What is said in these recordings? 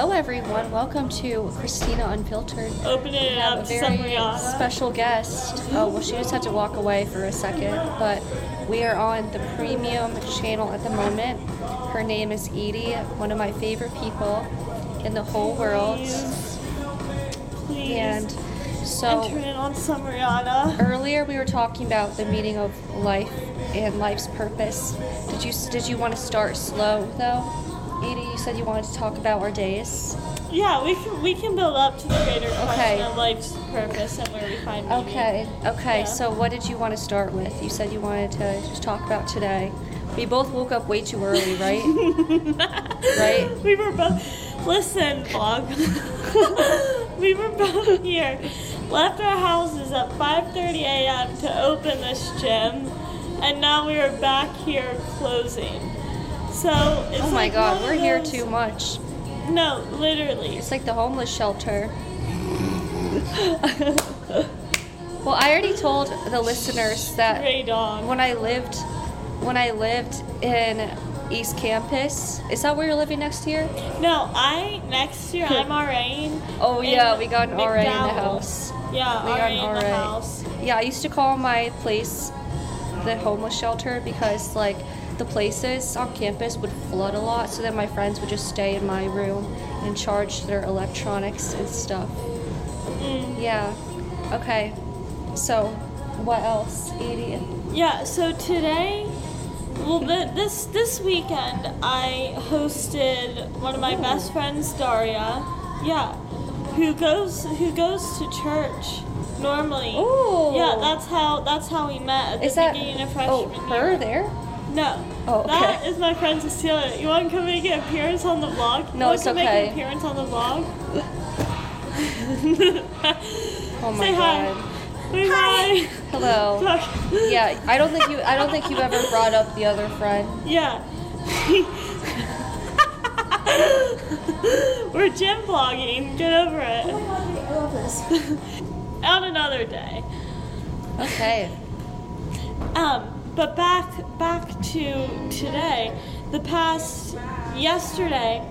Hello, everyone. Welcome to Christina Unfiltered. Opening We it have up a very special guest. Oh, well, she just had to walk away for a second, but we are on the premium channel at the moment. Her name is Edie, one of my favorite people in the whole world. Please, please And so enter in on Samriana. earlier we were talking about the meaning of life and life's purpose. Did you did you want to start slow though? Edie, you said you wanted to talk about our days. Yeah, we can we can build up to the greater question Okay. of life's purpose and where we find meaning. Okay, okay. Yeah. So, what did you want to start with? You said you wanted to just talk about today. We both woke up way too early, right? Right? We were both. Listen, vlog. we were both here. Left our houses at 5:30 a.m. to open this gym, and now we are back here closing. So it's oh my like God, we're here too much. No, literally. It's like the homeless shelter. well, I already told the listeners that when I lived, when I lived in East Campus, is that where you're living next year? No, I next year I'm RAing. Oh yeah, we got an RA in the house. Yeah, We got RA an in the house. Yeah, I used to call my place the homeless shelter because like the places on campus would flood a lot, so then my friends would just stay in my room and charge their electronics and stuff. Mm. Yeah. Okay. So, what else, Edie? Yeah, so today, well, th- this this weekend, I hosted one of my Ooh. best friends, Daria. Yeah, who goes who goes to church normally. Ooh. Yeah, that's how that's how we met at the Is that beginning of oh freshman her year. there? No. Oh, okay. is my friend Cecilia. You want to come make an appearance on the vlog? No, You it's wanna okay. Make an appearance on the vlog. Oh my Say hi. god. Say hi. hi. Hello. Yeah, I don't think you. I don't think you ever brought up the other friend. Yeah. We're gym vlogging. Get over it. I love this. On another day. Okay. Um, but back back to today. The past yesterday,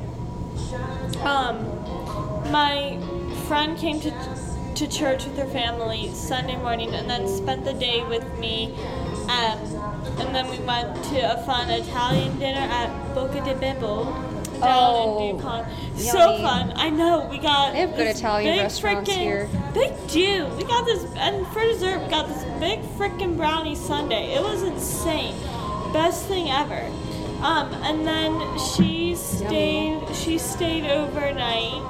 um, my friend came to to church with her family Sunday morning, and then spent the day with me. Um, and then we went to a fun Italian dinner at Boca di Bimbo down Oh, in. So yummy. fun! I know we got. They have good this Italian big restaurants frickin- here. They do. We got this, and for dessert, we got this big freaking brownie sundae. It was insane. Best thing ever. Um, and then she stayed. She stayed overnight.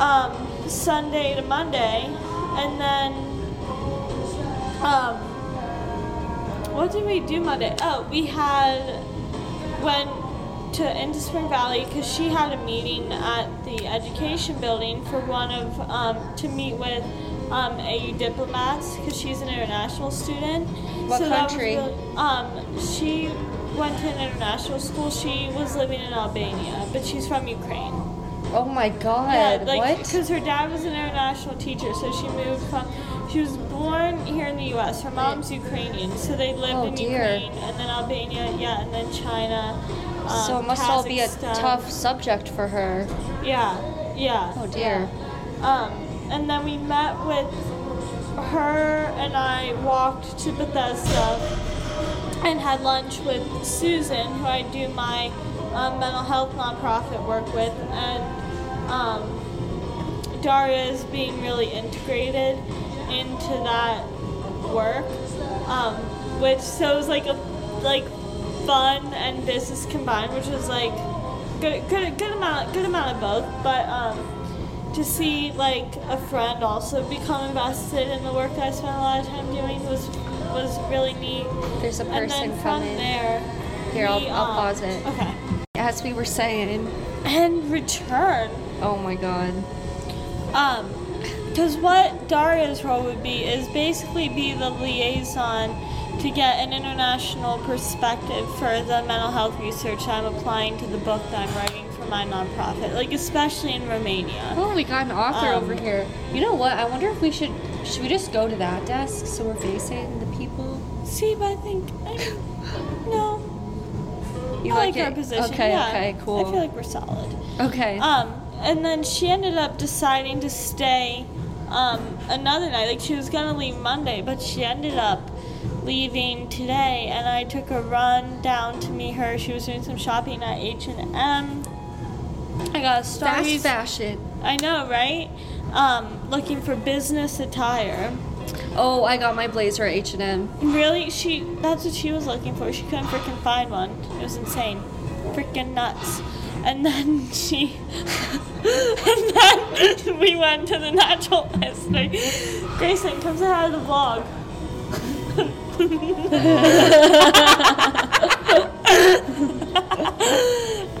Um, Sunday to Monday, and then um, what did we do Monday? Oh, we had went to into Spring Valley because she had a meeting at the education building for one of um, to meet with um, AU diplomats because she's an international student. What that was country? um, she went to an international school. She was living in Albania, but she's from Ukraine. Oh my god. Yeah, like what? because her dad was an international teacher, so she moved from. She was born here in the U.S. Her mom's Ukrainian, so they lived Oh, in dear. Ukraine, and then Albania, yeah, and then China. Um, so it must all be a tough subject for her. Yeah, yeah. Oh, dear. yeah. Um, and then we met with her, and I walked to Bethesda and had lunch with Susan, who I do my um, mental health nonprofit work with, and um, Daria is being really integrated into that work, um, which so it was like a like fun and business combined, which was like good good good amount good amount of both, but um, to see like a friend also become invested in the work that I spent a lot of time doing was was really neat. There's a person coming. there, Here, I'll- I'll um, pause it. Okay. As we were saying. And return. Oh my god. Um, because what Daria's role would be is basically be the liaison to get an international perspective for the mental health research I'm applying to the book that I'm writing for my nonprofit, like especially in Romania. Oh, we got an author Um, over here. You know what? I wonder if we should should we just go to that desk so we're facing the people. See, but I think I, no. You I like, like our position. Okay, yeah. okay, cool. I feel like we're solid. Okay. Um, and then she ended up deciding to stay um, another night. Like she was gonna leave Monday, but she ended up leaving today. And I took a run down to meet her. She was doing some shopping at H and M. I got a Fast fashion. I know, right? Um, looking for business attire. Oh, I got my blazer at H and M. Really, she that's what she was looking for. She couldn't freaking find one. It was insane. Freaking nuts. And then she and then we went to the natural history. Grayson comes out of the vlog. And,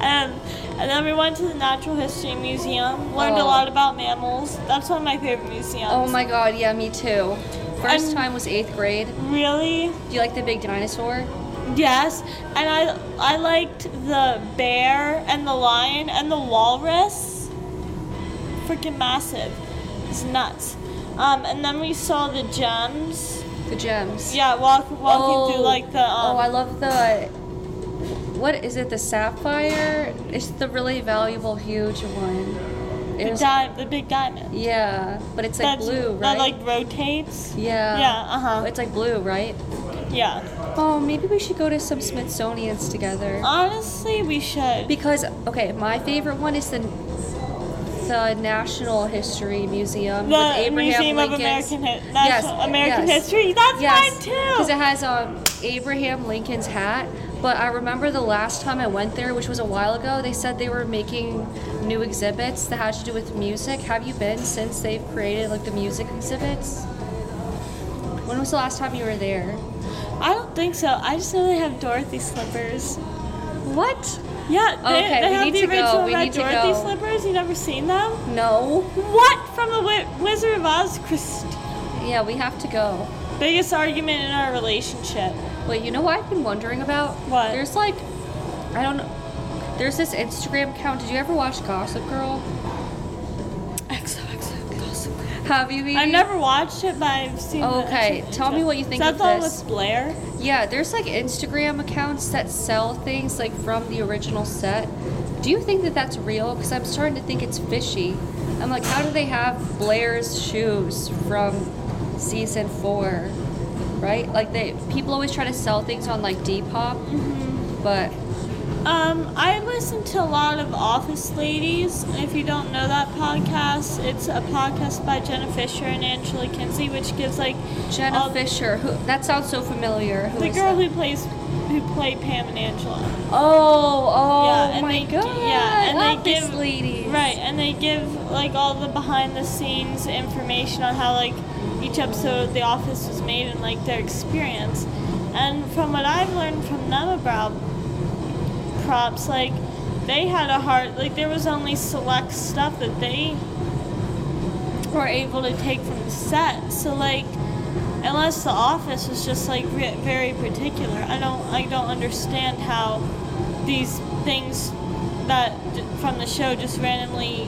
and then we went to the Natural History Museum, learned a Oh. lot about mammals. That's one of my favorite museums. Oh my god, yeah, me too. First And- time was eighth grade. Really? Do you like the big dinosaur? Yes, and I I liked the bear and the lion and the walrus. Freaking massive. It's nuts. Um, and then we saw the gems. The gems. Yeah, walk, walking through like the um, oh, I love the. What is it? The sapphire? It's the really valuable, huge one. It the, di- the big diamond. yeah, but it's like That's- blue, right? That like rotates. yeah. Yeah, uh-huh. It's like blue, right? Yeah. Oh, maybe we should go to some Smithsonian's together. Honestly, we should. Because okay, my favorite one is the the National History Museum the with Abraham Museum of American Hi- Yes, American yes. History. That's yes, mine too. because it has um Abraham Lincoln's hat. But I remember the last time I went there, which was a while ago, they said they were making new exhibits that had to do with music. Have you been since they've created like the music exhibits? When was the last time you were there? I don't think so. I just know they have Dorothy slippers. What? Yeah, they, Okay, they have the original Red Dorothy slippers. You never seen them? No. What from the Wi- Wizard of Oz, Christ? Yeah, we have to go. Biggest argument in our relationship. Wait, you know what I've been wondering about? What? There's like, I don't know. There's this Instagram account. Did you ever watch Gossip Girl? Have you? Evie? I've never watched it, but I've seen. the Okay, intro- tell me what you think Is that of the this. with Blair? Yeah, there's like Instagram accounts that sell things like from the original set. Do you think that that's real? Because I'm starting to think it's fishy. I'm like, how do they have Blair's shoes from season four? Right? Like they people always try to sell things on like Depop, Mm-hmm. but Um, I listen to a lot of Office Ladies. If you don't know that podcast, it's a podcast by Jenna Fischer and Angela Kinsey, which gives like Jenna all- Fischer, who that sounds so familiar. Who the girl that? who plays who played Pam and Angela. Oh, oh Yeah, and my they- god. yeah, and they give- ladies. Right, and they give like all the behind the scenes information on how like each episode of The Office was made and like their experience. And from what I've learned from them about props, like they had a hard like there was only select stuff that they were able to take from the set. So like unless the office was just like very particular, I don't I don't understand how these things that from the show just randomly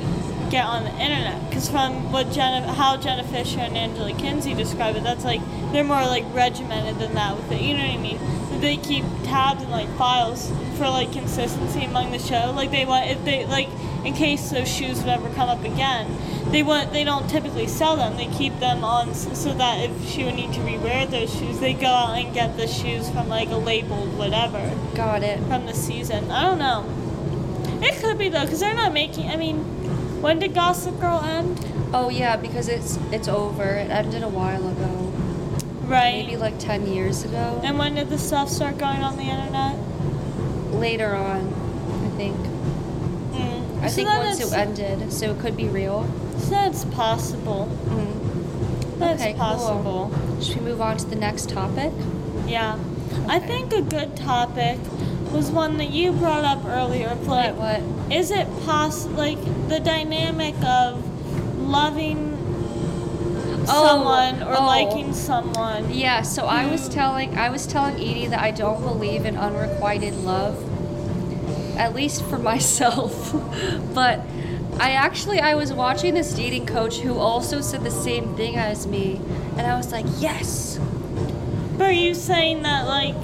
get on the internet. Because from what Jenna, how Jenna Fischer and Angela Kinsey describe it, that's like they're more like regimented than that with it. You know what I mean? They keep tabs and like files for like consistency among the show. Like they want if they like in case those shoes would ever come up again. They want they don't typically sell them. They keep them on so that if she would need to rewear those shoes, they go out and get the shoes from like a labeled whatever Got it. from the season. I don't know. It could be though, because they're not making. I mean, when did Gossip Girl end? Oh yeah, because it's it's over. It ended a while ago. Right. Maybe like 10 years ago. and when did the stuff start going on the internet? Later on, I think. Mm. I So think once it ended, so it could be real. So that's possible. Mm. That's Okay, cool. possible. Should we move on to the next topic? Yeah. I think a good topic was one that you brought up earlier. Like, What? is it possible? Like the dynamic of loving someone or oh. liking someone. Yeah, so I was Mm. telling I was telling Edie that I don't believe in unrequited love. At least for myself. but I actually I was watching this dating coach who also said the same thing as me. And I was like, yes. But are you saying that like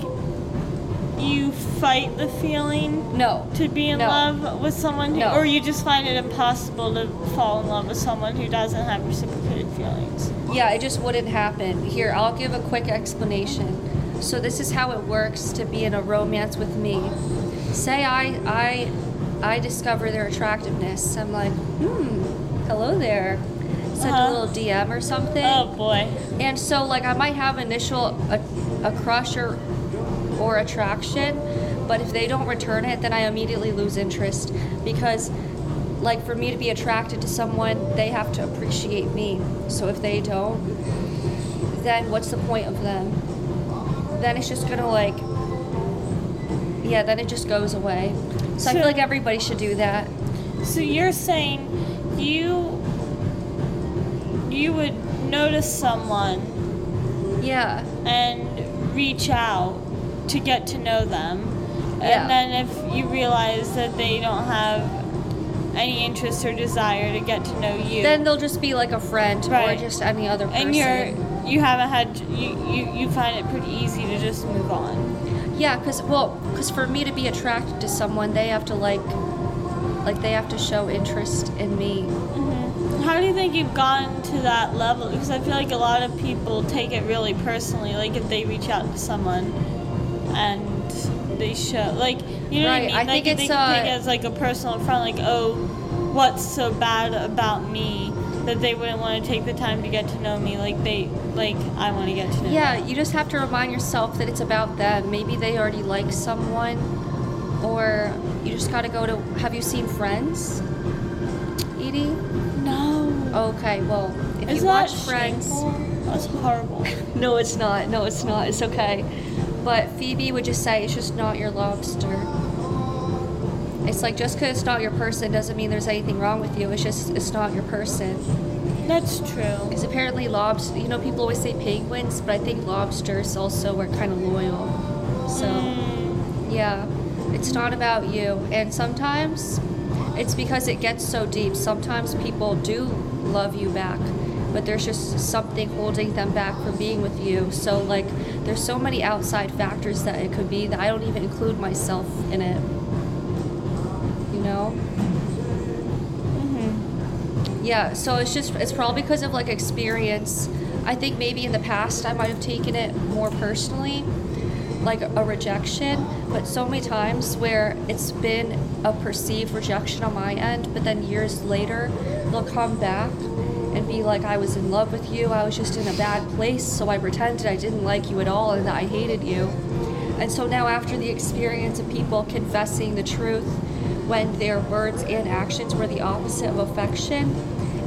you fight the feeling No. to be in No. love with someone who, No. or you just find it impossible to fall in love with someone who doesn't have reciprocated feelings? Yeah, it just wouldn't happen. Here, I'll give a quick explanation. So this is how it works to be in a romance with me. Say I I I discover their attractiveness. I'm like, hmm, hello there. Send Uh-huh. a little DM or something. Oh boy. And so like I might have initial a, a crush or or attraction, but if they don't return it, then I immediately lose interest because like for me to be attracted to someone, they have to appreciate me. So if they don't, then what's the point of them? Then it's just gonna like yeah, then it just goes away. So, I feel like everybody should do that. So you're saying you you would notice someone Yeah. and reach out to get to know them. Yeah. And then if you realize that they don't have any interest or desire to get to know you, Then they'll just be like a friend Right. or just any other person. and you're you haven't had you, you you find it pretty easy to just move on. Yeah, cause well, cause for me to be attracted to someone, they have to like, like they have to show interest in me. Mm-hmm. How do you think you've gotten to that level? Because I feel like a lot of people take it really personally. Like if they reach out to someone and they show, like you know Right, what I mean? I like think they it's, can take uh, it as like a personal affront. Like oh, what's so bad about me that they wouldn't want to take the time to get to know me? Like they, like I want to get to know. Yeah, them. you just have to remind yourself that it's about them. Maybe they already like someone, or you just gotta go to. Have you seen Friends, Edie? No. Okay, well, if Is you watch Friends, shameful? That's horrible. no, it's not. No, it's not. It's okay. But Phoebe would just say it's just not your lobster. It's like just because it's not your person doesn't mean there's anything wrong with you. It's just it's not your person. That's true. Because apparently lobster, you know, people always say penguins, but I think lobsters also are kind of loyal. So Mm, yeah, it's not about you. And sometimes it's because it gets so deep. Sometimes people do love you back, but there's just something holding them back from being with you. So like, there's so many outside factors that it could be that I don't even include myself in it. You know? mhm. Yeah, so it's just it's probably because of like experience. I think maybe in the past I might have taken it more personally, like a rejection, but so many times where it's been a perceived rejection on my end, but then years later they'll come back and be like, I was in love with you, I was just in a bad place, so I pretended I didn't like you at all and that I hated you. And so now, after the experience of people confessing the truth when their words and actions were the opposite of affection,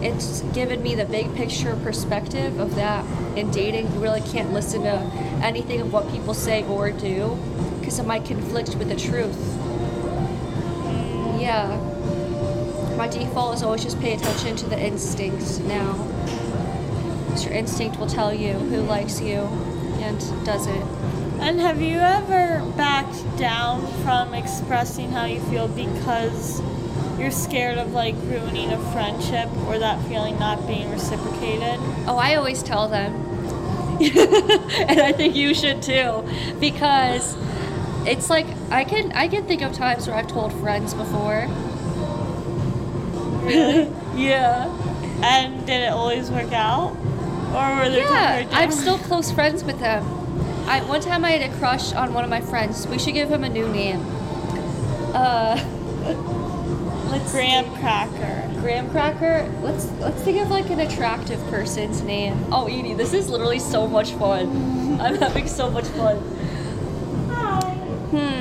it's given me the big picture perspective of that in dating. You really can't listen to anything of what people say or do because it might conflict with the truth. Yeah. My default is always just pay attention to the instincts now. 'Cause your instinct will tell you who likes you and doesn't. And have you ever backed down from expressing how you feel because you're scared of like ruining a friendship or that feeling not being reciprocated? Oh, I always tell them. and I think you should too because it's like I can I can think of times where I've told friends before. Really? Yeah. and did it always work out? Or were there Yeah, times I'm still close friends with them. I one time I had a crush on one of my friends. We should give him a new name. Uh let's graham see. cracker. Graham Cracker. Let's let's think of like an attractive person's name. Oh, Edie, this is literally so much fun. I'm having so much fun. Hi. Hmm.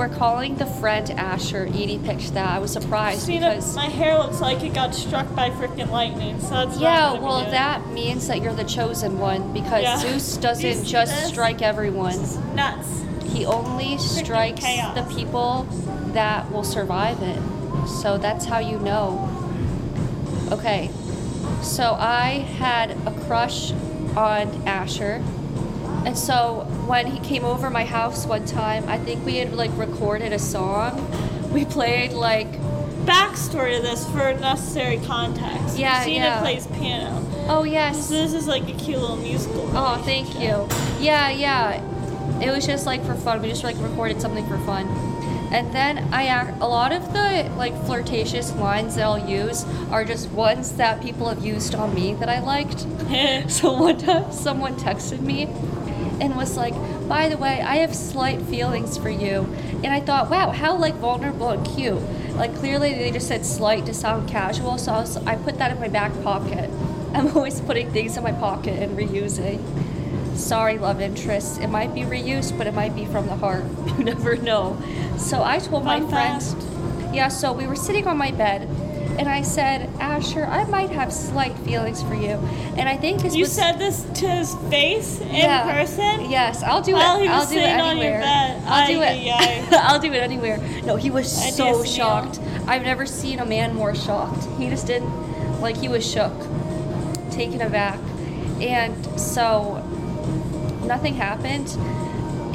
We're calling the friend Asher. Edie picked that. I was surprised that because my hair looks like it got struck by freaking lightning, so that's yeah, well that means that you're the chosen one because Yeah. Zeus doesn't just this? strike everyone. Nuts. He only strikes chaos. the people that will survive it. So that's how you know. Okay. So I had a crush on Asher. And so when he came over my house one time, I think we had like recorded a song. We played like Backstory to this for necessary context. Yeah, Christina yeah. plays piano. oh yes. So this is like a cute little musical. Oh, thank you. Yeah, yeah. It was just like for fun. We just like recorded something for fun. And then I ac- a lot of the like flirtatious lines that I'll use are just ones that people have used on me that I liked. So one time someone texted me and was like, "By the way, I have slight feelings for you." And I thought, "Wow, how like vulnerable and cute." Like clearly they just said slight to sound casual, so I was I put that in my back pocket. I'm always putting things in my pocket and reusing. Sorry, love interests. It might be reused, but it might be from the heart. You never know. So I told my friend. Yeah, so we were sitting on my bed, and I said, Asher, I might have slight feelings for you. And I think this You was. said this to his face in Yeah. person? Yes, I'll do While it. he was I'll do it sitting on your anywhere. bed. I'll do it. I'll do it anywhere. No, he was Ay, so shocked. I've never seen a man more shocked. He just didn't, like, he was shook, taken aback. And so nothing happened.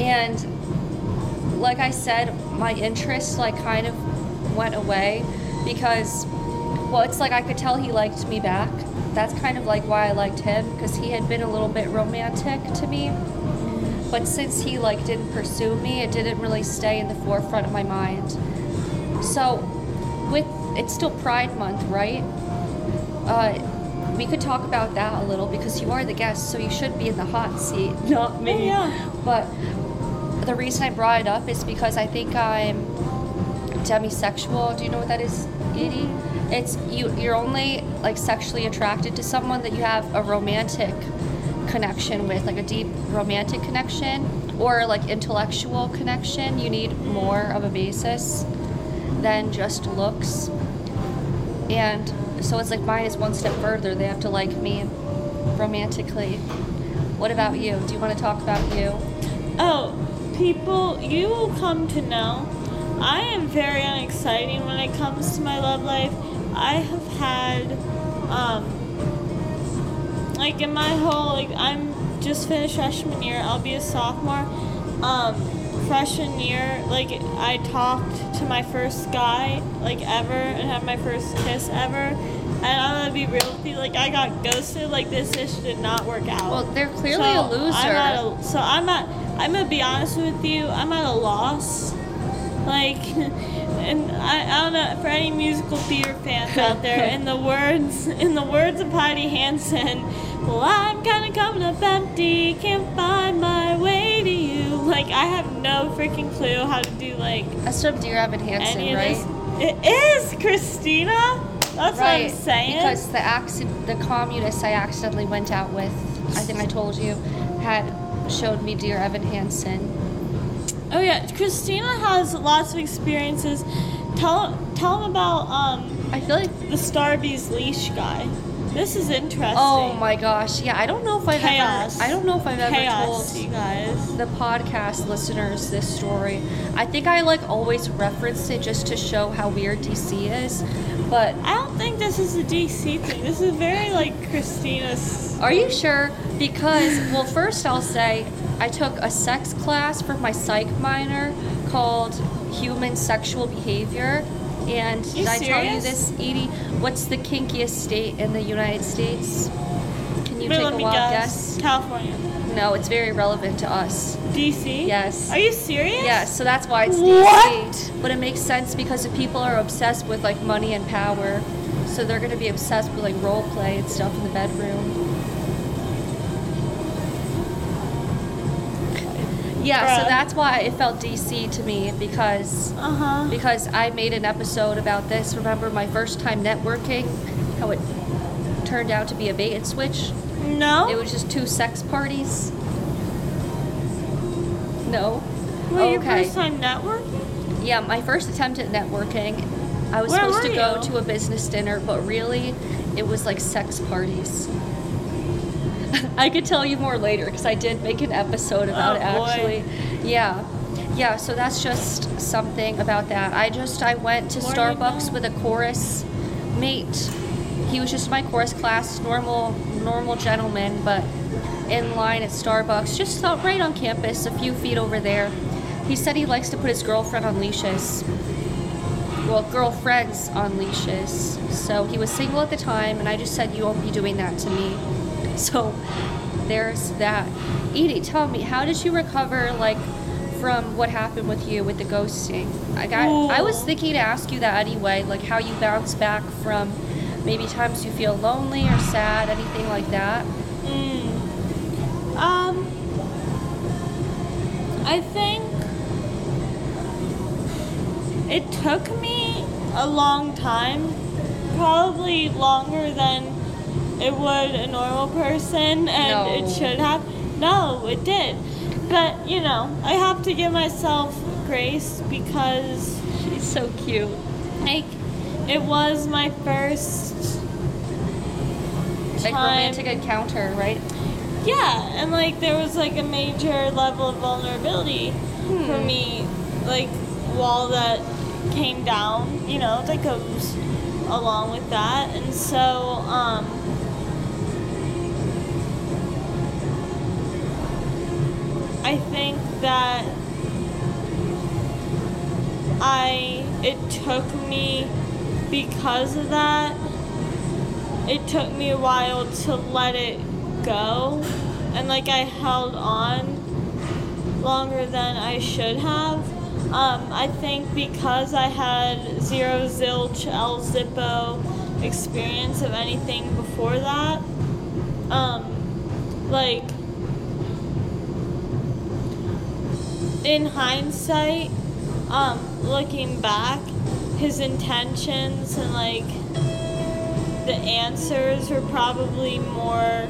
And like I said, my interest, like, kind of went away because, well, it's like I could tell he liked me back. That's kind of like why I liked him because he had been a little bit romantic to me. But since he like didn't pursue me, it didn't really stay in the forefront of my mind. So, with it's still Pride Month, right? Uh, we could talk about that a little because you are the guest, so you should be in the hot seat, not me. Oh, yeah. But the reason I brought it up is because I think I'm demisexual. Do you know what that is, Edie? It's you. You're only like sexually attracted to someone that you have a romantic connection with, like a deep romantic connection or like intellectual connection. You need more of a basis than just looks. And so it's like mine is one step further. They have to like me romantically. What about you? Do you want to talk about you? Oh, people, you will come to know I am very unexciting when it comes to my love life. I have had, um, like in my whole, like, I'm just finished freshman year, I'll be a sophomore. Um, freshman year, like, I talked to my first guy, like, ever, and had my first kiss ever. And I'm gonna be real with you, like, I got ghosted, like, this ish did not work out. Well, they're clearly So, a loser. I'm at a, so I'm at. I'm gonna be honest with you. I'm at a loss. Like, and I, I don't know for any musical theater fans out there. in the words, in the words of Heidi Hansen, well, I'm kind of coming up empty. Can't find my way to you. Like, I have no freaking clue how to do like That's from Dear Evan Hansen, right? It is Christina. That's right. what I'm saying. Because the accident, the communist I accidentally went out with, I think I told you, had showed me Dear Evan Hansen. Oh yeah, Christina has lots of experiences. Tell tell them about um I feel like the Starbucks leash guy. This is interesting. Oh my gosh, yeah. I don't know if I've Chaos. ever. I don't know if I've ever Chaos, you told guys. the podcast listeners this story. I think I like always referenced it just to show how weird DC is. But I don't think this is a DC thing. This is very like Christina's. are you sure? Because well, first I'll say I took a sex class for my psych minor called Human Sexual Behavior. And did I tell you this, Edie? What's the kinkiest state in the United States? Can you Wait, take a wild guess. guess? California. No, it's very relevant to us. DC. Yes. Are you serious? Yes, so that's why it's What? DC. But it makes sense because the people are obsessed with like money and power. So they're gonna be obsessed with like role play and stuff in the bedroom. Yeah, so that's why it felt DC to me because Uh huh. because I made an episode about this. Remember my first time networking? How it turned out to be a bait and switch? No. It was just two sex parties. No. Were your okay. first time networking? Yeah, my first attempt at networking, I was Where supposed to go you? to a business dinner, but really, it was like sex parties. I could tell you more later because I did make an episode about Oh, it boy. actually. Yeah. Yeah, so that's just something about that. I just I went to More Starbucks with a chorus mate. He was just my chorus class, normal normal gentleman, but in line at Starbucks, just out right on campus, a few feet over there. He said he likes to put his girlfriend on leashes. Well, girlfriends on leashes. So he was single at the time, and I just said, You won't be doing that to me. So there's that. Edie, tell me, how did you recover like from what happened with you with the ghosting? I got I was thinking to ask you that anyway, like how you bounce back from maybe times you feel lonely or sad, anything like that. Mm. Um, I think it took me a long time, probably longer than it would a normal person, and No. it should have. No, it did. But, you know, I have to give myself grace because, She's so cute. like, it was my first Like time. romantic encounter, right? Yeah, and like there was like a major level of vulnerability for Hmm. me, like wall that came down, you know, that goes along with that. And so, um I think that I it took me because of that it took me a while to let it go and like I held on longer than I should have. Um, I think because I had zero zilch L Zippo experience of anything before that, um, like in hindsight, um, looking back, his intentions and like the answers were probably more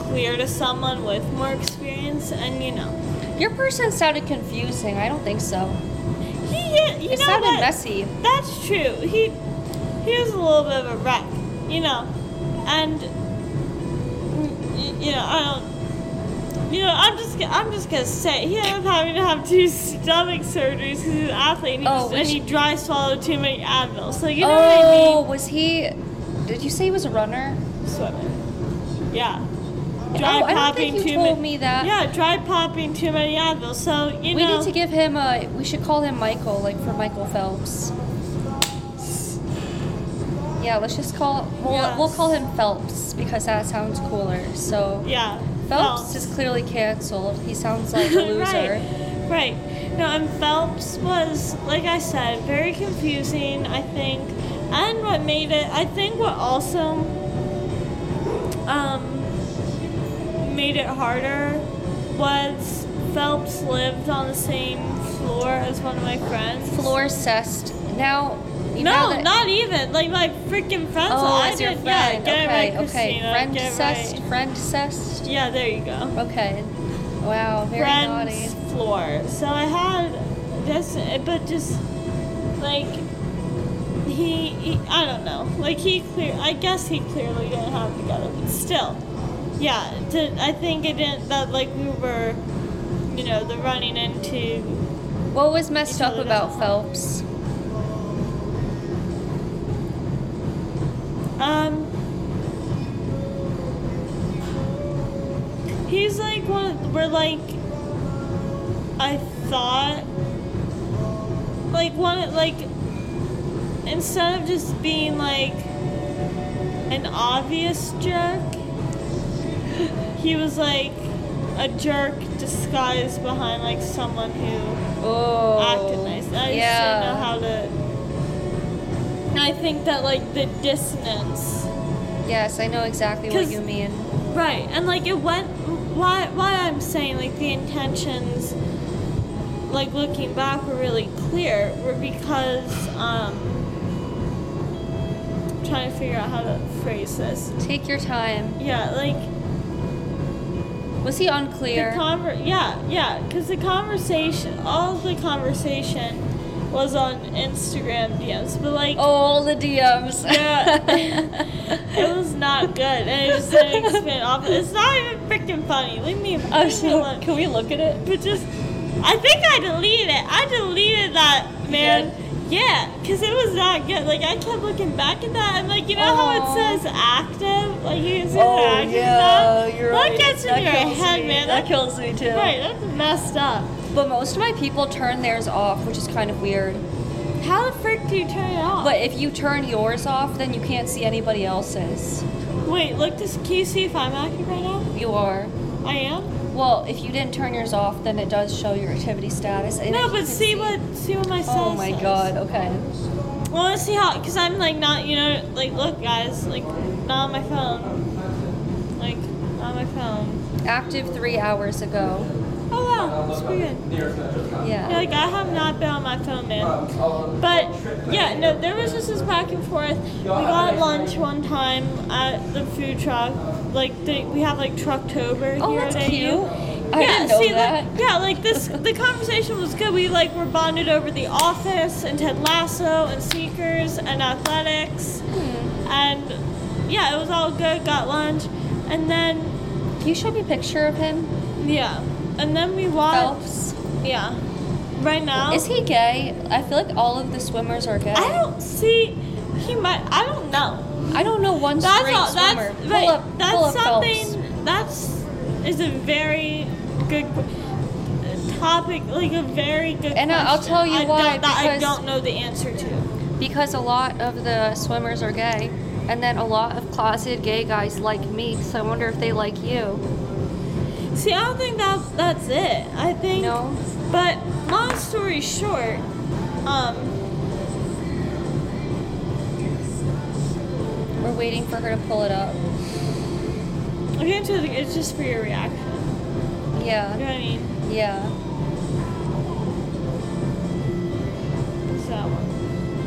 clear to someone with more experience and you know Your person sounded confusing. I don't think so. he you It know sounded what? messy. that's true he he was a little bit of a wreck you know and you know i don't you know i'm just gonna- i'm just gonna say he ended up having to have two stomach surgeries because he's an athlete and he, Oh, just, and he dry swallowed too many advils so you know oh, what i oh, mean? was he? Did you say he was a runner? swimming yeah oh, don't think you too told ma- me that. Yeah, dry popping too many Advil. So you we know. We need to give him a. We should call him Michael, like for Michael Phelps. Yeah, let's just call. We'll, Yes. we'll call him Phelps because that sounds cooler. So Yeah. Phelps is clearly canceled. He sounds like a loser. right. Right. No, and Phelps was, like I said, very confusing. I think, and what made it. I think what also um made it harder was Phelps lived on the same floor as one of my friends. Floor cessed. Now. You No, that, not even like my freaking friends. Oh, I as your did, friend. Yeah, get it okay, right, okay. Friend cessed. right. Friend cessed. Yeah, there you go. Okay. Wow. Very friend's naughty. floor. So I had this, but just like he, he, I don't know. Like he clear, I guess he clearly didn't have it together, but still, yeah. To, I think it didn't that like we were, you know, the running into. What was messed up about Phelps? Um. He's like one. We're like. I thought. Like one. Like. Instead of just being like. An obvious jerk. He was like. A jerk disguised behind like someone who Oh. acted nice. I just yeah. didn't know how to. And I think that like the dissonance Yes, I know exactly what you mean. Right, and like it went. Why? Why I'm saying like the intentions, like looking back, were really clear. Were because um, I'm trying to figure out how to phrase this. Take your time. Yeah, like Was he unclear? the conver. Yeah, yeah, because the conversation, all the conversation, was on Instagram DMs, but like. oh, the DMs. Yeah. It was not good, and it just didn't off. It's not even freaking funny. Leave me, Oh, leave so alone. can we look at it? But just, I think I deleted it. I deleted that, man. Yeah, because it was not good. Like, I kept looking back at that, and, like, you know how it says active? Like, you can see Oh, active yeah, stuff? you're that right. gets in That your head, me. man. That That, kills me too. right, that's messed up. But most of my people turn theirs off, which is kind of weird. How the frick do you turn it off? But if you turn yours off, then you can't see anybody else's. Wait, look. This, can you see if I'm active right now? You are. I am. Well, if you didn't turn yours off, then it does show your activity status. And No, but can see what see what my cell Oh my says. god. Okay. Want to see how, cause I'm like not, you know, like look, guys, like not on my phone, like not on my phone. Active three hours ago. Oh wow, that's pretty good. Yeah. Yeah, like I have not been on my phone, man. But yeah, no, there was just this back and forth. We got lunch one time at the food truck. Like the, we have like Trucktober Oh, here that's at AU. cute. I yeah, didn't know see, that. Like, yeah, like this, the conversation was good. We like were bonded over The Office and Ted Lasso and Seekers and athletics, Hmm. and yeah, it was all good. Got lunch, and then Can you show me a picture of him? yeah, and then we watched. Phelps. Yeah, right now. Is he gay? I feel like all of the swimmers are gay. I don't see. He might. I don't know. I don't know one That's straight all. swimmer. That's pull up, that's pull up something. Phelps. That's is a very good topic. Like a very good. And I- I'll tell you I why, that I don't know the answer to. Because a lot of the swimmers are gay, and then a lot of closeted gay guys like me. So I wonder if they like you. See, I don't think that that's it. I think. No. But long story short, um, We're waiting for her to pull it up. Into the, it's just for your reaction. Yeah. You know Yeah. what I mean? Yeah. So.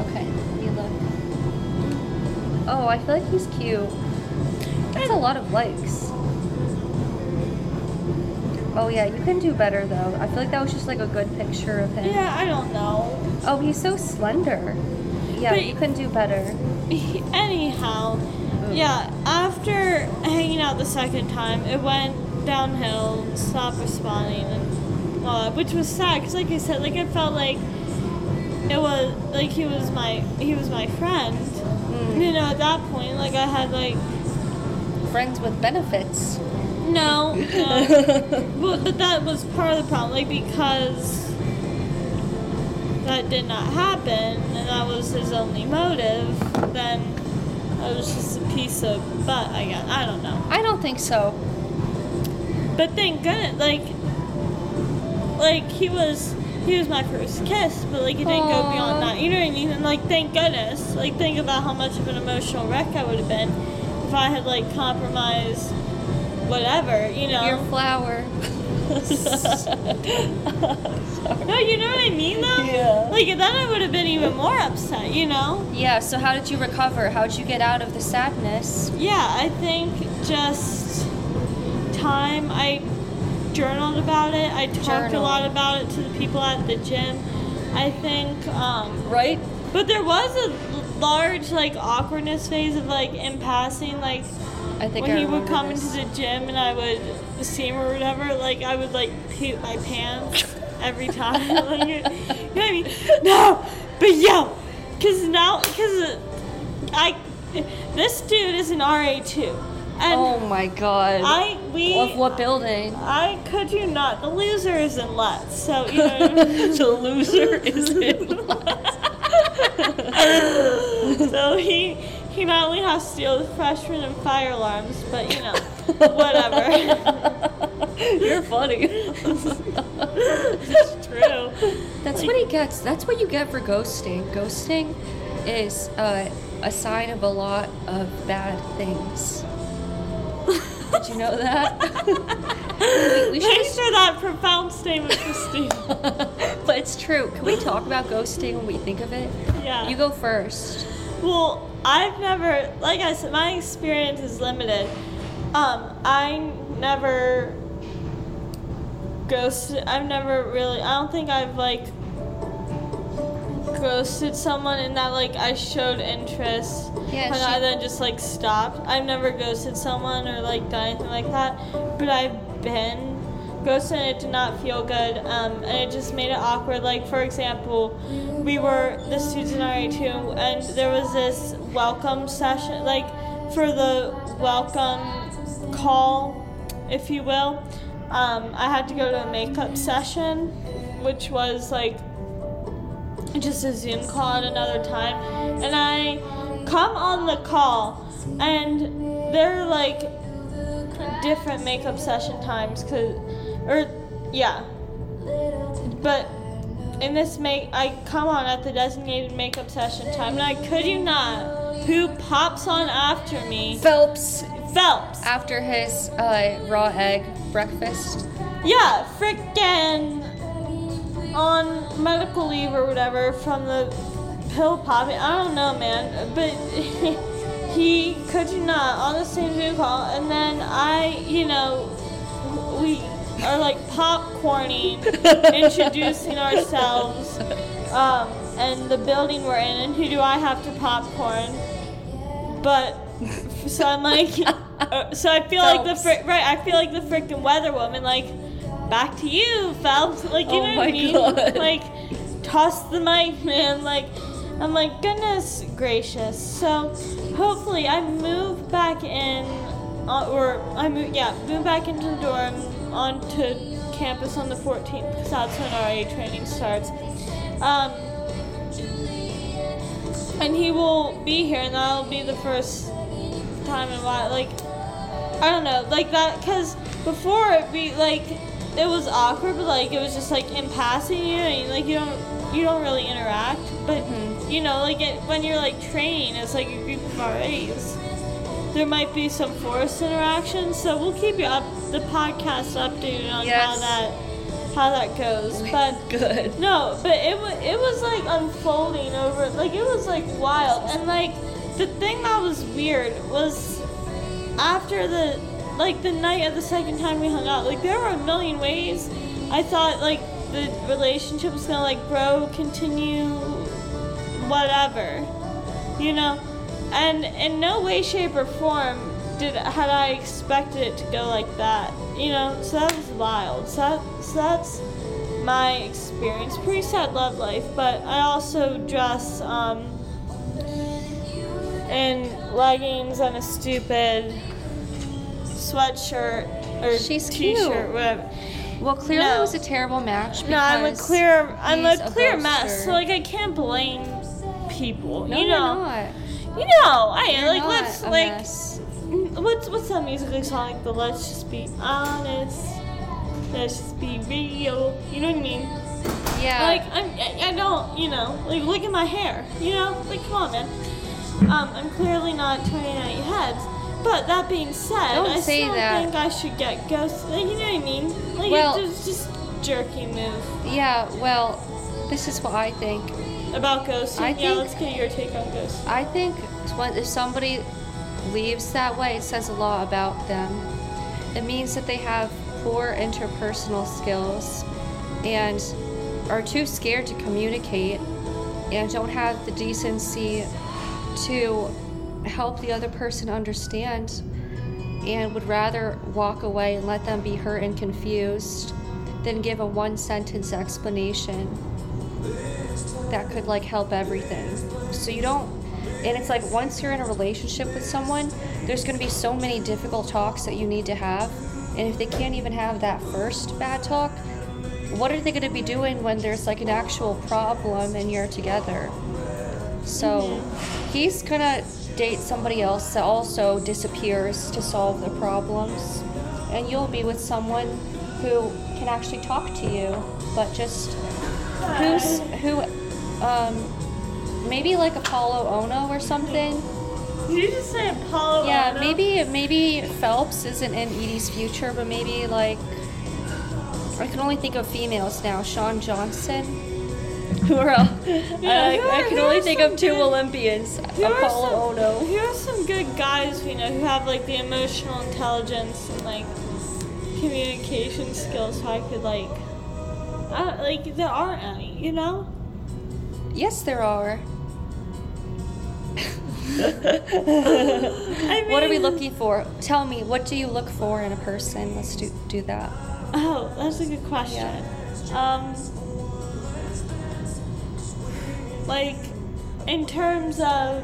Okay. Let me look. Oh, I feel like he's cute. That's a lot of likes. Oh yeah, you can do better though. I feel like that was just like a good picture of him. Yeah, I don't know. Oh, he's so slender. Yeah, But- you can do better. Anyhow, yeah, after hanging out the second time, it went downhill, stopped responding, and that, which was sad because, like I said, like I felt like it was like he was my he was my friend. Mm. You know, at that point, like I had like Friends with benefits. No, no, um, well, but that was part of the problem, like because that did not happen, and that was his only motive. Then it was just a piece of butt. I guess I don't know. I don't think so. But thank goodness, like, like he was, he was my first kiss, but like it didn't go beyond that. You know what I mean? And like, thank goodness. Like, think about how much of an emotional wreck I would have been if I had like compromised whatever. You know? Your flower. no, you know what I mean though. Yeah. Like then I would have been even more upset. You know? Yeah, so how did you recover? How did you get out of the sadness? Yeah, I think just time. I journaled about it. I talked a lot about it to the people at the gym. I think, um, Right? but there was a large like awkwardness phase of like in passing, like I think when I he would come this. into the gym and I would see him or whatever. Like I would like poop my pants every time. like, you know what I mean? No, but yo, cause now, cause I, this dude is an RA two, and Oh my god. I we of what building? I could you not. The loser is in Letts, so you know. What I mean? the loser is in Letts. so he he not only has to deal with freshmen and fire alarms, but you know, whatever. You're funny. it's true. That's what he gets. That's what you get for ghosting. Ghosting is uh, a sign of a lot of bad things. Did you know that? we, we Thanks should, for that profound statement, Christine. but it's true. Can we talk about ghosting when we think of it? Yeah. You go first. Well, I've never, like I said, my experience is limited. Um, I never ghosted. I've never really. I don't think I've like ghosted someone in that like I showed interest Yeah, and she- I then just like stopped. I've never ghosted someone or like done anything like that, but I've been ghosted and it did not feel good, um, and it just made it awkward. Like for example, we were the students in RA two, and there was this welcome session, like for the welcome call, if you will. Um, I had to go to a makeup session, which was like just a Zoom call at another time, and I come on the call, and they're like different makeup session times, cause or yeah, but in this make I come on at the designated makeup session time, and I could you not, who pops on after me? Phelps Phelps. after his uh, raw egg breakfast. Yeah, frickin' on medical leave or whatever from the pill popping. I don't know, man, but he could you not on the same Zoom call, and then I, you know, we are like popcorning, introducing ourselves, um, and the building we're in, and who do I have to popcorn? But so I'm like, uh, so I feel like the Phelps. fri- right. I feel like the freaking weather woman. Like, back to you, Phelps. Like, you Oh know what I mean? God. Like, toss the mic, man. Like, I'm like, goodness gracious. So, hopefully, I move back in, uh, or I move, yeah, move back into the dorm onto campus on the 14th because that's when RA training starts. Um, and he will be here, and that'll be the first time in a while. Like, I don't know, like that, because before it be like, it was awkward, but like it was just like in passing you, and like you don't, you don't really interact. But you know, like it, when you're like training, it's like a group of RAs. There might be some forced interaction, so we'll keep you up the podcast updated on how that how that goes. But Good. no, but it was it was like unfolding over like it was like wild and like the thing that was weird was after the like the night of the second time we hung out like there were a million ways I thought like the relationship was gonna like grow continue whatever you know and in no way shape or form did had I expected it to go like that you know so that was wild so, that, so that's my experience pretty sad love life but I also dress um in leggings and a stupid sweatshirt or She's t-shirt cute. whatever Well, clearly No. it was a terrible match. no, I'm a clear, I'm a clear mess. So like, I can't blame people. no, you you're know, not. you know, I You're like let's a like mess. What's what's that Musical.ly song like the Let's Just Be Honest, Let's Just Be Real. You know what I mean? Yeah. Like I'm, I, I don't, you know, like look at my hair. You know, like come on, man. Um, I'm clearly not turning out your heads. But that being said, Don't I say still that. think I should get ghost. Like, you know what I mean? Like Well- it's just, just jerky move. yeah. Well, this is what I think. About ghosting? I yeah, think- let's get your take on ghosting. I think if somebody leaves that way, it says a lot about them. It means that they have poor interpersonal skills and are too scared to communicate and don't have the decency to help the other person understand and would rather walk away and let them be hurt and confused than give a one sentence explanation that could like help everything. So you don't and it's like once you're in a relationship with someone, there's going to be so many difficult talks that you need to have. And if they can't even have that first bad talk, what are they going to be doing when there's like an actual problem and you're together? So he's going to date somebody else that also disappears to solve the problems. And you'll be with someone who can actually talk to you, but just who's who um maybe like Apolo Ohno or something. Did you just say Apolo? Yeah, Ohno? maybe maybe Phelps isn't in Edie's future, but maybe like I can only think of females now. Shawn Johnson. Who are all, Yeah, I, who I are- can who only think of two good- Olympians. Here are Apolo some- Ohno. Here are some good guys we know who have like the emotional intelligence and like communication skills. So I could like, I like there aren't any, you know. Yes, there are. I What are we looking for? Tell me, what do you look for in a person? Let's do do that. Oh, that's a good question. Um, like, in terms of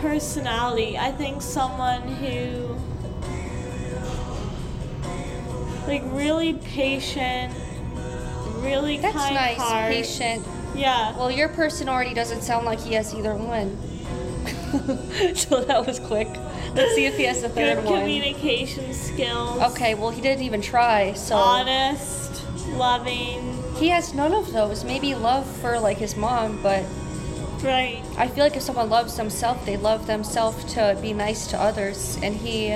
personality, I think someone who, like, really patient, really That's kind nice, heart. patient. Yeah. Well, your person already doesn't sound like he has either one. so that was quick. Let's see if he has a Good third one. communication skills. Okay, well he didn't even try. So Honest, loving. he has none of those. Maybe love for like his mom, but Right. I feel like if someone loves themselves, they love themselves to be nice to others, and he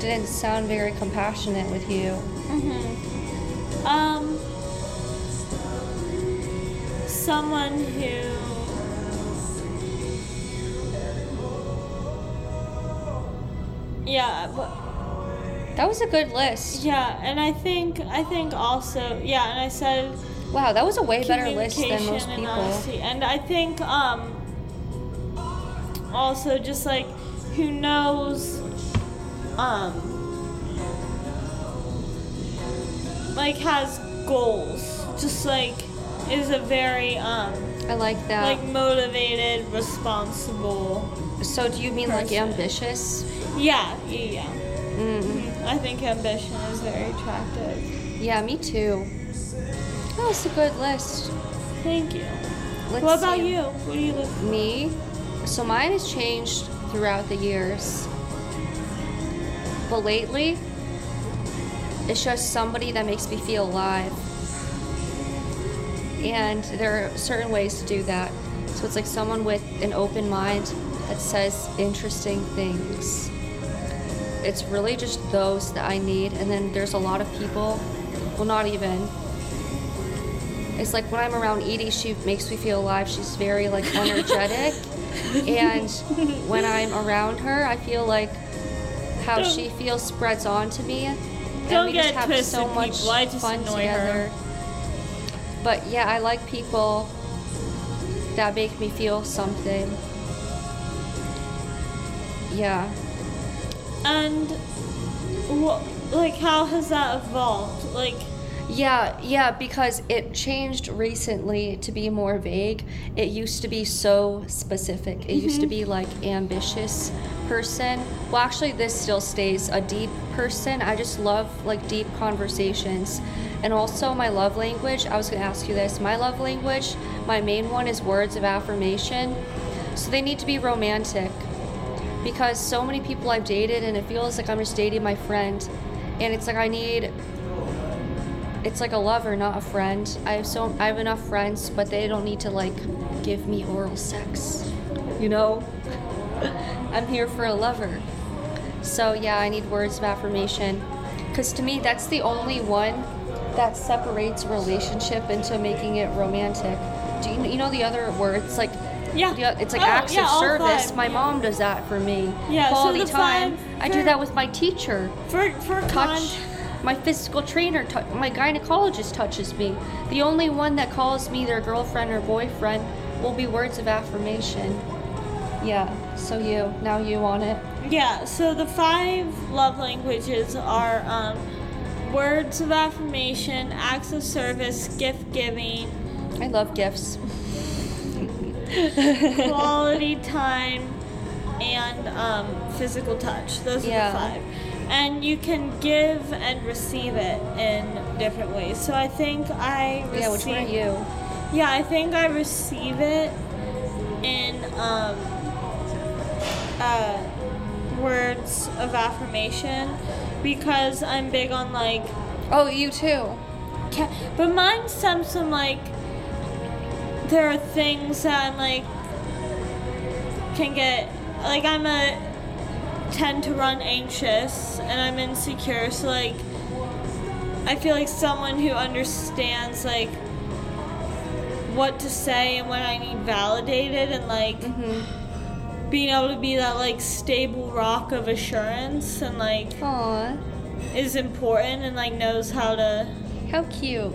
didn't sound very compassionate with you. Mm-hmm. Um. Someone who. Yeah, but That was a good list. yeah, and I think I think also yeah, and I said Wow, that was a way better list than most communication and people. honesty. And I think um also just like who knows um like has goals. Just like is a very um I like that. like motivated, responsible. so do you mean like ambitious? Yeah, yeah, yeah. Mm. Mhm. I think ambition is very attractive. Yeah, me too. That was a good list. Thank you. Let's what about see. you? What do you look for? Me? So mine has changed throughout the years. But lately, it's just somebody that makes me feel alive. And there are certain ways to do that. So it's like someone with an open mind that says interesting things. It's really just those that I need. And then there's a lot of people, well, not even. It's like when I'm around Edie, she makes me feel alive. She's very like energetic. and when I'm around her, I feel like how Don't- she feels spreads on to me. And Don't we get just have so much people. I just fun annoy her. together. But yeah, I like people that make me feel something. Yeah. And what, like, how has that evolved? Like, Yeah, yeah, because it changed recently to be more vague. It used to be so specific. It used to mm-hmm. be like ambitious person. Well, actually this still stays a deep person. I just love like deep conversations. And also my love language, I was going to ask you this. My love language, my main one is words of affirmation. So they need to be romantic because so many people I've dated and it feels like I'm just dating my friend. And it's like I need it's like a lover, not a friend. I have so I have enough friends, but they don't need to like give me oral sex. You know? I'm here for a lover. So yeah, I need words of affirmation. Cause to me that's the only one that separates relationship into making it romantic. Do you, you know the other words like yeah. yeah, it's like Oh, acts yeah, of service. five, My mom does that for me. Yeah, so Quality the time. five I do that with my teacher For, for touch. con- My physical trainer, tou my gynecologist touches me. The only one that calls me their girlfriend or boyfriend will be words of affirmation. Yeah, so you. Now you on it. Yeah, so the five love languages are um, words of affirmation, acts of service, gift giving, I love gifts. quality time, and um, physical touch. Those are Yeah. the five. And you can give and receive it in different ways. So I think I receive. Yeah, which one are you? Yeah, I think I receive it in um, uh, words of affirmation because I'm big on like, Oh, you too. ca- but mine stems from like, there are things that I'm like, can get, like, I'm a, tend to run anxious and I'm insecure, so like, I feel like someone who understands like what to say and when I need validated and like Mm-hmm. being able to be that like stable rock of assurance and like Aw, is important and like knows how to how cute.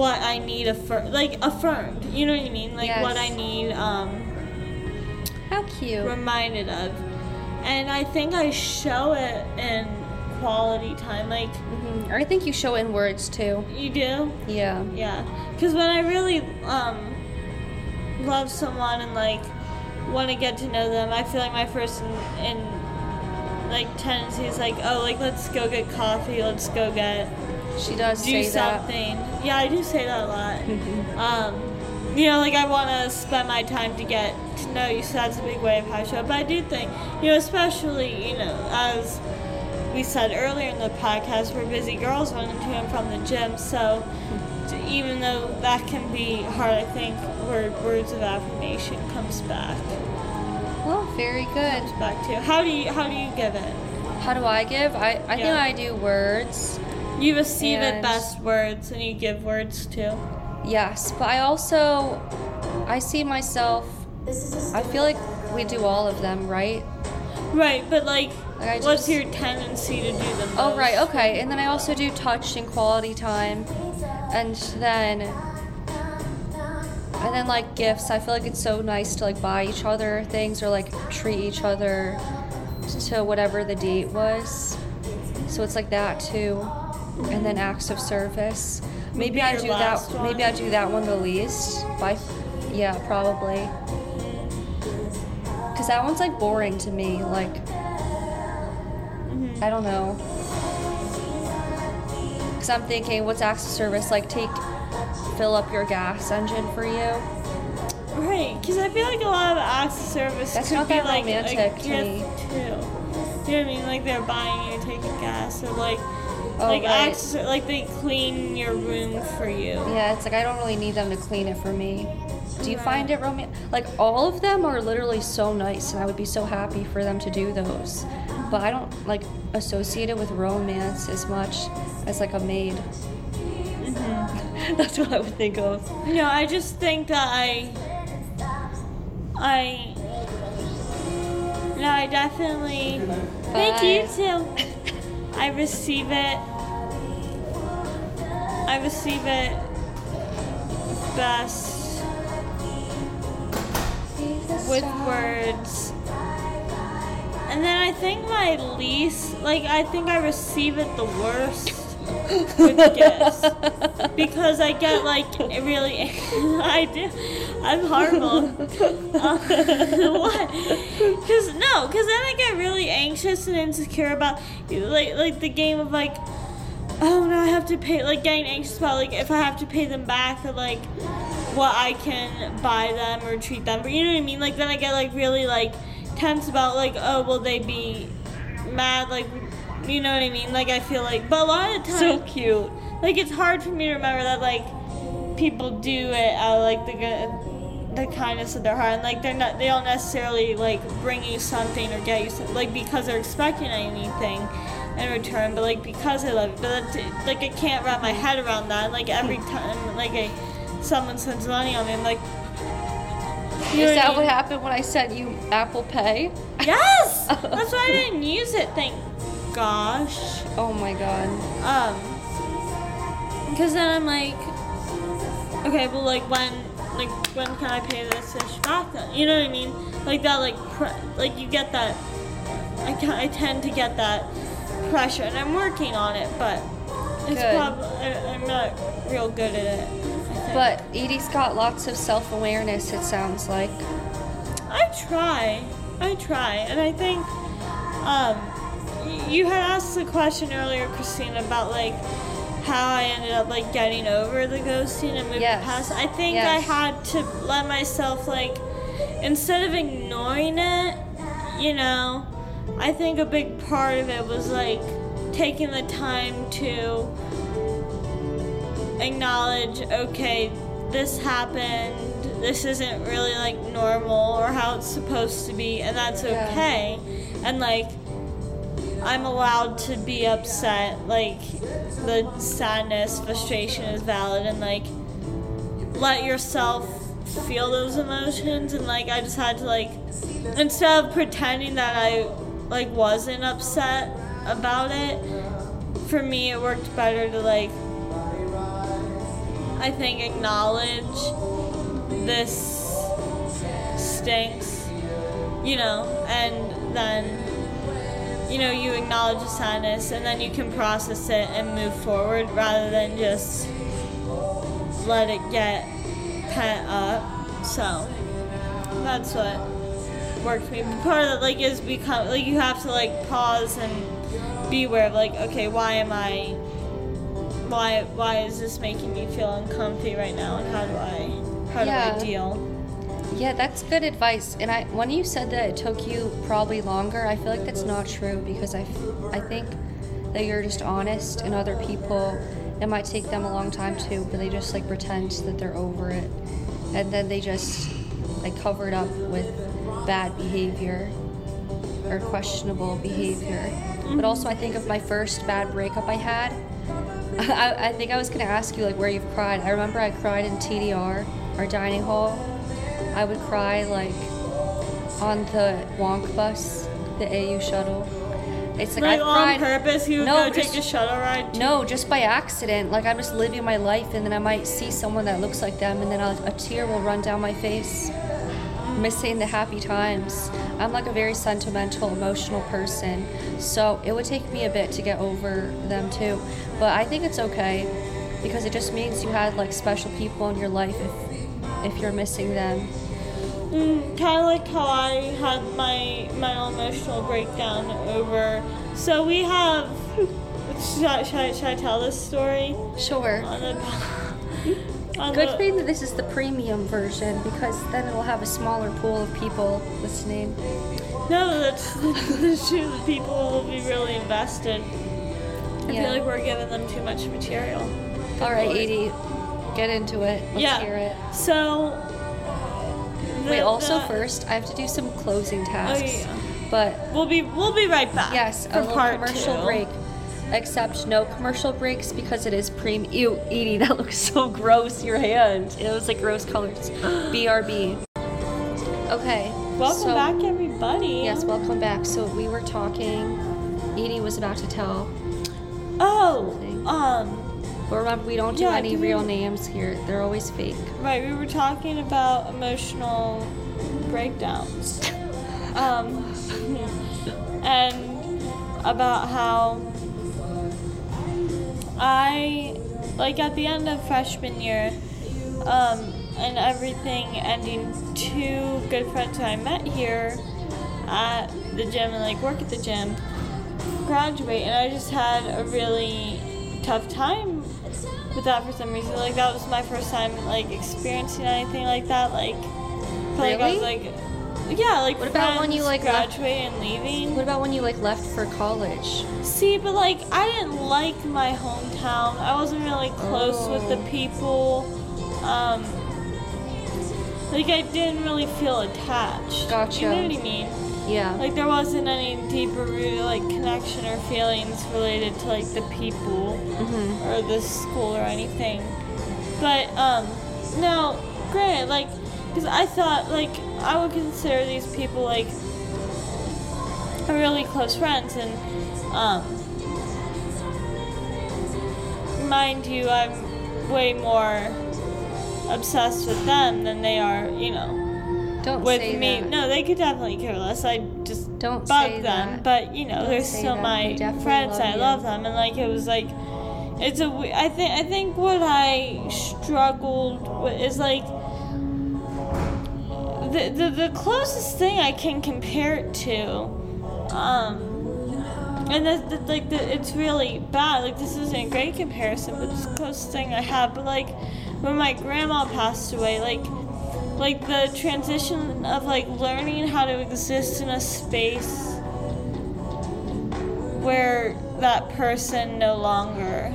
What I need affir- like affirmed. You know what I mean? Like what I need um How cute. reminded of. And I think I show it in quality time. Like hmm I think you show it in words too. you do? Yeah. Yeah, because when I really um, love someone and like want to get to know them, I feel like my first in, in like tendency is like, oh, like let's go get coffee, let's go get She does do say that. something. Yeah, I do say that a lot. Um, you know, like I want to spend my time to get to know you. So that's a big way of how I show. But I do think, you know, especially, you know, as we said earlier in the podcast, we're busy girls running to and from the gym. So even though that can be hard, I think word, words of affirmation comes back. Well, very good. Back to how do you how do you give it? How do I give? I, I think I do words. You receive it And- best words, and you give words too. Yes, but I also I see myself I feel like we do all of them, right? Right, but like, Like, what's just- your tendency to do the most? Oh right, okay. And then I also do touch and quality time. And then and then like gifts. I feel like it's so nice to like buy each other things or like treat each other to whatever the date was. So it's like that too. And then acts of service. Maybe I do that last maybe. I do that one the least. By yeah, probably. Cause that one's like boring to me. Like mm-hmm. I don't know. Cause I'm thinking, what's acts of service? Like take, fill up your gas engine for you. Right, because I feel like a lot of acts of service That's could not be that like romantic a to me. too. You know what I mean? Like they're buying you taking gas, or like Oh, like right. acts like they clean your room for you. Yeah, it's like I don't really need them to clean it for me. Do you Right. find it romantic? Like all of them are literally so nice, and I would be so happy for them to do those. But I don't like associate it with romance as much as like a maid. Mm-hmm. That's what I would think of. No, I just think that I, I, no, I definitely. Thank you too. I receive it. I receive it best with words. And then I think my least, like, I think I receive it the worst with gifts. Because I get, like, really, I do, I'm horrible. Uh, what? Because, no, because then I get really anxious and insecure about, like, like the game of, like, oh no, I have to pay, like, getting anxious about, like, if I have to pay them back or, like, what I can buy them or treat them. But you know what I mean? Like then I get like really like tense about like oh will they be mad like you know what I mean? Like I feel like but a lot of the so cute. like it's hard for me to remember that like people do it out of like the good the kindness of their heart and like they're not they don't necessarily like bring you something or get you some, like because they're expecting anything in return but like because I love you but like I can't wrap my head around that like every time like I someone spends money on me I'm like you Is that I what happened when I sent you Apple Pay? Yes! That's why I didn't use it, thank gosh. Oh my god. Um, because then I'm like, okay, well, like when, like when can I pay this fish back? Then you know what I mean? Like that, like pre- like you get that. I I tend to get that pressure, and I'm working on it, but it's Good. probably I'm not real good at it. But Edie's got lots of self awareness, it sounds like. I try. I try. And I think um, you had asked the question earlier, Christina, about like how I ended up like getting over the ghosting and moving Yes. past. I think Yes. I had to let myself like instead of ignoring it, you know, I think a big part of it was like taking the time to acknowledge, okay, this happened. This isn't really like normal or how it's supposed to be, and that's okay. And like, I'm allowed to be upset. Like, the sadness, frustration is valid, and like, let yourself feel those emotions. And like, I just had to like, instead of pretending that I like wasn't upset about it, for me it worked better to like I think acknowledge this stinks, you know, and then, you know, you acknowledge the sadness and then you can process it and move forward rather than just let it get pent up. So, that's what worked for me. But part of it, like, is become, like, you have to, like, pause and be aware of, like, okay, why am I why why is this making me feel uncomfy right now and how do I how do I deal? Yeah, that's good advice. And I, when you said that it took you probably longer, I feel like that's not true because I I think that you're just honest, and other people, it might take them a long time too, but they just like pretend that they're over it, and then they just like cover it up with bad behavior or questionable behavior. But also, I think of my first bad breakup I had. I, I think I was gonna ask you like where you've cried. I remember I cried in TDR, our dining hall. I would cry like on the Wonk bus, the AU shuttle. It's like, Like I on cried. purpose, you would No, go just- take a shuttle ride. to- No, just by accident. Like I'm just living my life, and then I might see someone that looks like them, and then I'll, a tear will run down my face, missing the happy times. I'm like a very sentimental, emotional person, so it would take me a bit to get over them too. But I think it's okay because it just means you had like special people in your life if if you're missing them. Mm, kind of like how I had my my emotional breakdown over. So we have. Should I, should I, should I tell this story? Sure. Good thing that this is the premium version because then it'll have a smaller pool of people listening. No, that's. The people will be really invested. I Yeah. feel like we're giving them too much material. All right, Edie, get into it. Let's yeah. hear it. So. the- Wait, also the- first, I have to do some closing oh, tasks. yeah. But We'll be we'll be right back. yes, a commercial two. break. Except no commercial breaks because it is premium. Ew, Edie, that looks so gross. Your hand. It was like gross colors. BRB. Okay. Welcome so- back, everybody. Yes, welcome back. So we were talking. Edie was about to tell. Oh, um, But remember, we don't do Yeah, any real names here. They're always fake. right. We were talking about emotional breakdowns. Um, and about how I, like at the end of freshman year, um, and everything ending, two good friends I met here at the gym and like work at the gym graduate, and I just had a really tough time with that for some reason. Like that was my first time like experiencing anything like that. Like, felt like I was like, yeah, like What about when you, like, left- and leaving? What about when you like left for college? See, but like I didn't like my hometown. I wasn't really close with the Oh. people. Um, like I didn't really feel attached. Gotcha. You know what I mean? Yeah. Like there wasn't any deeper rooted like connection or feelings related to like the people hmm or the school or anything. But um, no, granted, like, because I thought like I would consider these people like really close friends, and um, mind you, I'm way more obsessed with them than they are, you know, Don't with say me. that. No, they could definitely care less. I just Don't bug them, that. but you know, Don't they're still that. my friends. love I you. love them, and like it was like it's a. I think I think what I struggled with is like the the, the closest thing I can compare it to. Um, and that's that, like the, it's really bad. Like this isn't a great comparison, but it's the closest thing I have. But like when my grandma passed away, like like the transition of like learning how to exist in a space where that person no longer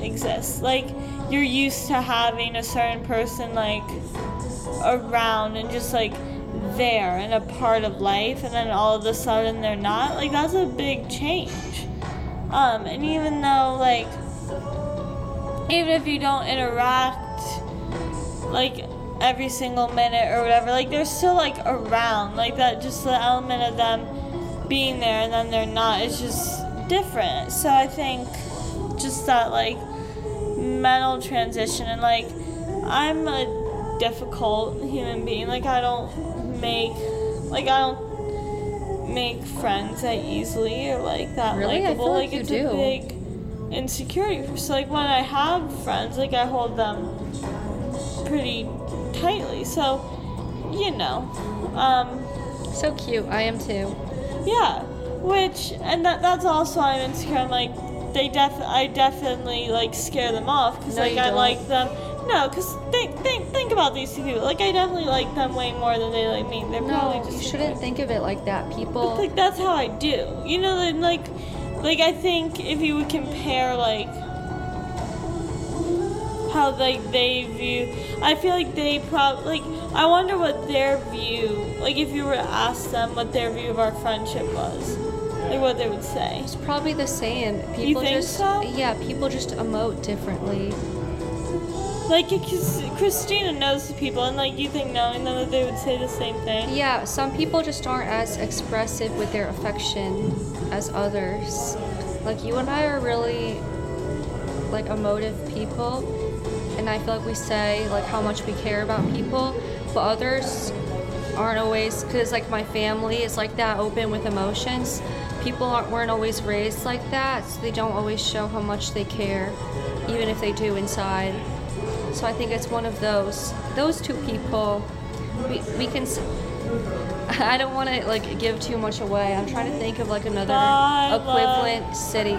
exists. Like you're used to having a certain person like around and just like there and a part of life and then all of a sudden they're not like that's a big change. Um and even though like even if you don't interact like every single minute or whatever like they're still like around like that just the element of them being there and then they're not is just different. So i think just that like mental transition and like i'm a difficult human being like i don't make like i don't make friends that easily or like that Really? I likable like like you it's do. a big insecurity so like when i have friends like i hold them pretty tightly so you know um So cute. I am too. yeah, which and that that's also why I'm insecure. I'm like they def I definitely like scare them off because No, like I don't. like them No, because think, think, think about these two people. Like, I definitely like them way more than they like me. They're probably No, just. you shouldn't think of it like that. People. Like, that's how I do. You know, then, like, like, I think if you would compare, like, how, like, they view. I feel like they probably. Like, I wonder what their view. Like, if you were to ask them what their view of our friendship was. Like, what they would say. It's probably the same. People just so? yeah, people just emote differently. Like, Christina knows the people, and, like, you think knowing them that they would say the same thing. Yeah, some people just aren't as expressive with their affection as others. Like you and I are really like emotive people, and I feel like we say like how much we care about people, but others aren't always because like my family is like that open with emotions. People weren't always raised like that, so they don't always show how much they care, even if they do inside. So I think it's one of those. Those two people, we, we can. I don't want to like give too much away. I'm trying to think of like another Bye, love. equivalent city.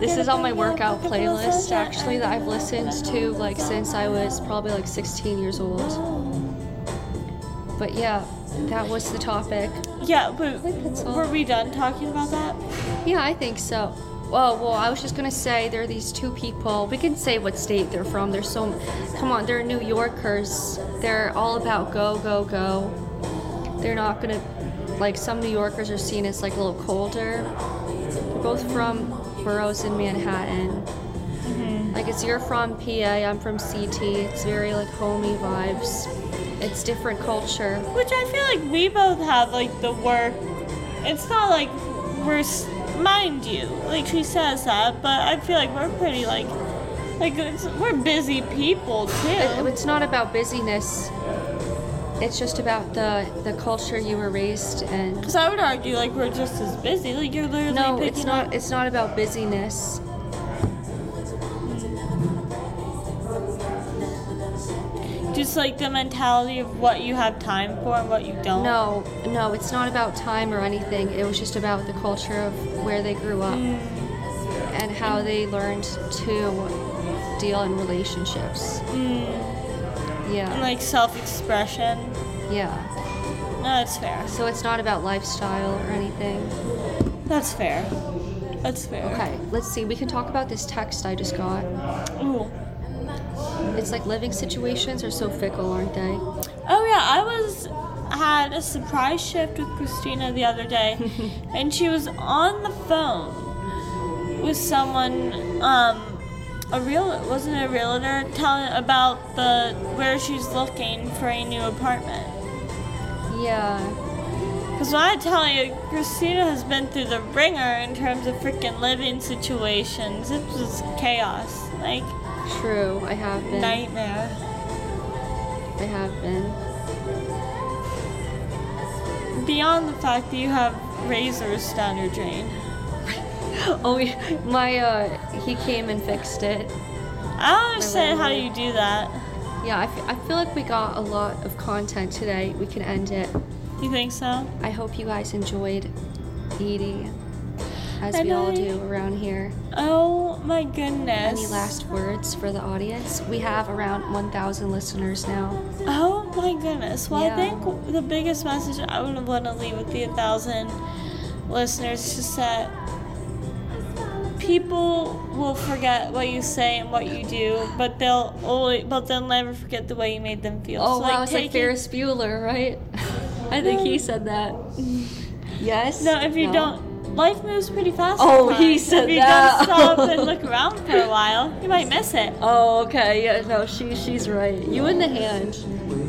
This is on my workout playlist actually that I've listened to like since I was probably like 16 years old. But yeah, that was the topic. Yeah, but think that's all. were we done talking about that? Yeah, I think so. Well, well, I was just gonna say there are these two people. We can say what state they're from. They're so, come on, they're New Yorkers. They're all about go, go, go. They're not gonna, like some New Yorkers are seen as like a little colder. They're both from boroughs in Manhattan. Mm-hmm. Like it's you're from PA, I'm from CT. It's very like homey vibes. It's different culture. Which I feel like we both have like the work. It's not like we're, mind you, like she says that, but I feel like we're pretty like, like it's, we're busy people It- too. it's not about busyness. It's just about the the culture you were raised in. Because I would argue like we're just as busy. Like you're literally No, picking it's not. up. It's not about busyness. Just like the mentality of what you have time for and what you don't. No, no, it's not about time or anything. It was just about the culture of where they grew up Mm. and how they learned to deal in relationships. Mm. And Yeah, like self-expression. yeah. No, that's fair. So it's not about lifestyle or anything. That's fair. That's fair. Okay, let's see. We can talk about this text I just got. Ooh. It's like living situations are so fickle, aren't they? Oh yeah, I was had a surprise shift with Christina the other day, and she was on the phone with someone, um, a real wasn't a realtor telling about the where she's looking for a new apartment. Yeah. Because when I tell you, Christina has been through the wringer in terms of freaking living situations. It was chaos, like True, I have been. nightmare. I have been. Beyond the fact that you have razors down your drain. Oh, my uh, he came and fixed it. I don't understand how you do that. Yeah, I, f- I feel like we got a lot of content today. We can end it. You think so? I hope you guys enjoyed Edie, as And we all I- do around here. Oh my goodness. Any last words for the audience? We have around 1,000 listeners now. Oh my goodness. Well, Yeah. I think the biggest message I would want to leave with the 1,000 listeners is just that people will forget what you say and what you do, but they'll always, but they'll never forget the way you made them feel. Oh, So, wow, it's like Ferris Bueller, right? I think he said that. Yes? No, if you No? don't, life moves pretty fast. Oh, sometimes. he said If you that. don't stop and look around for a while, you might miss it. Oh, okay. Yeah, no, she she's right. You in the hand.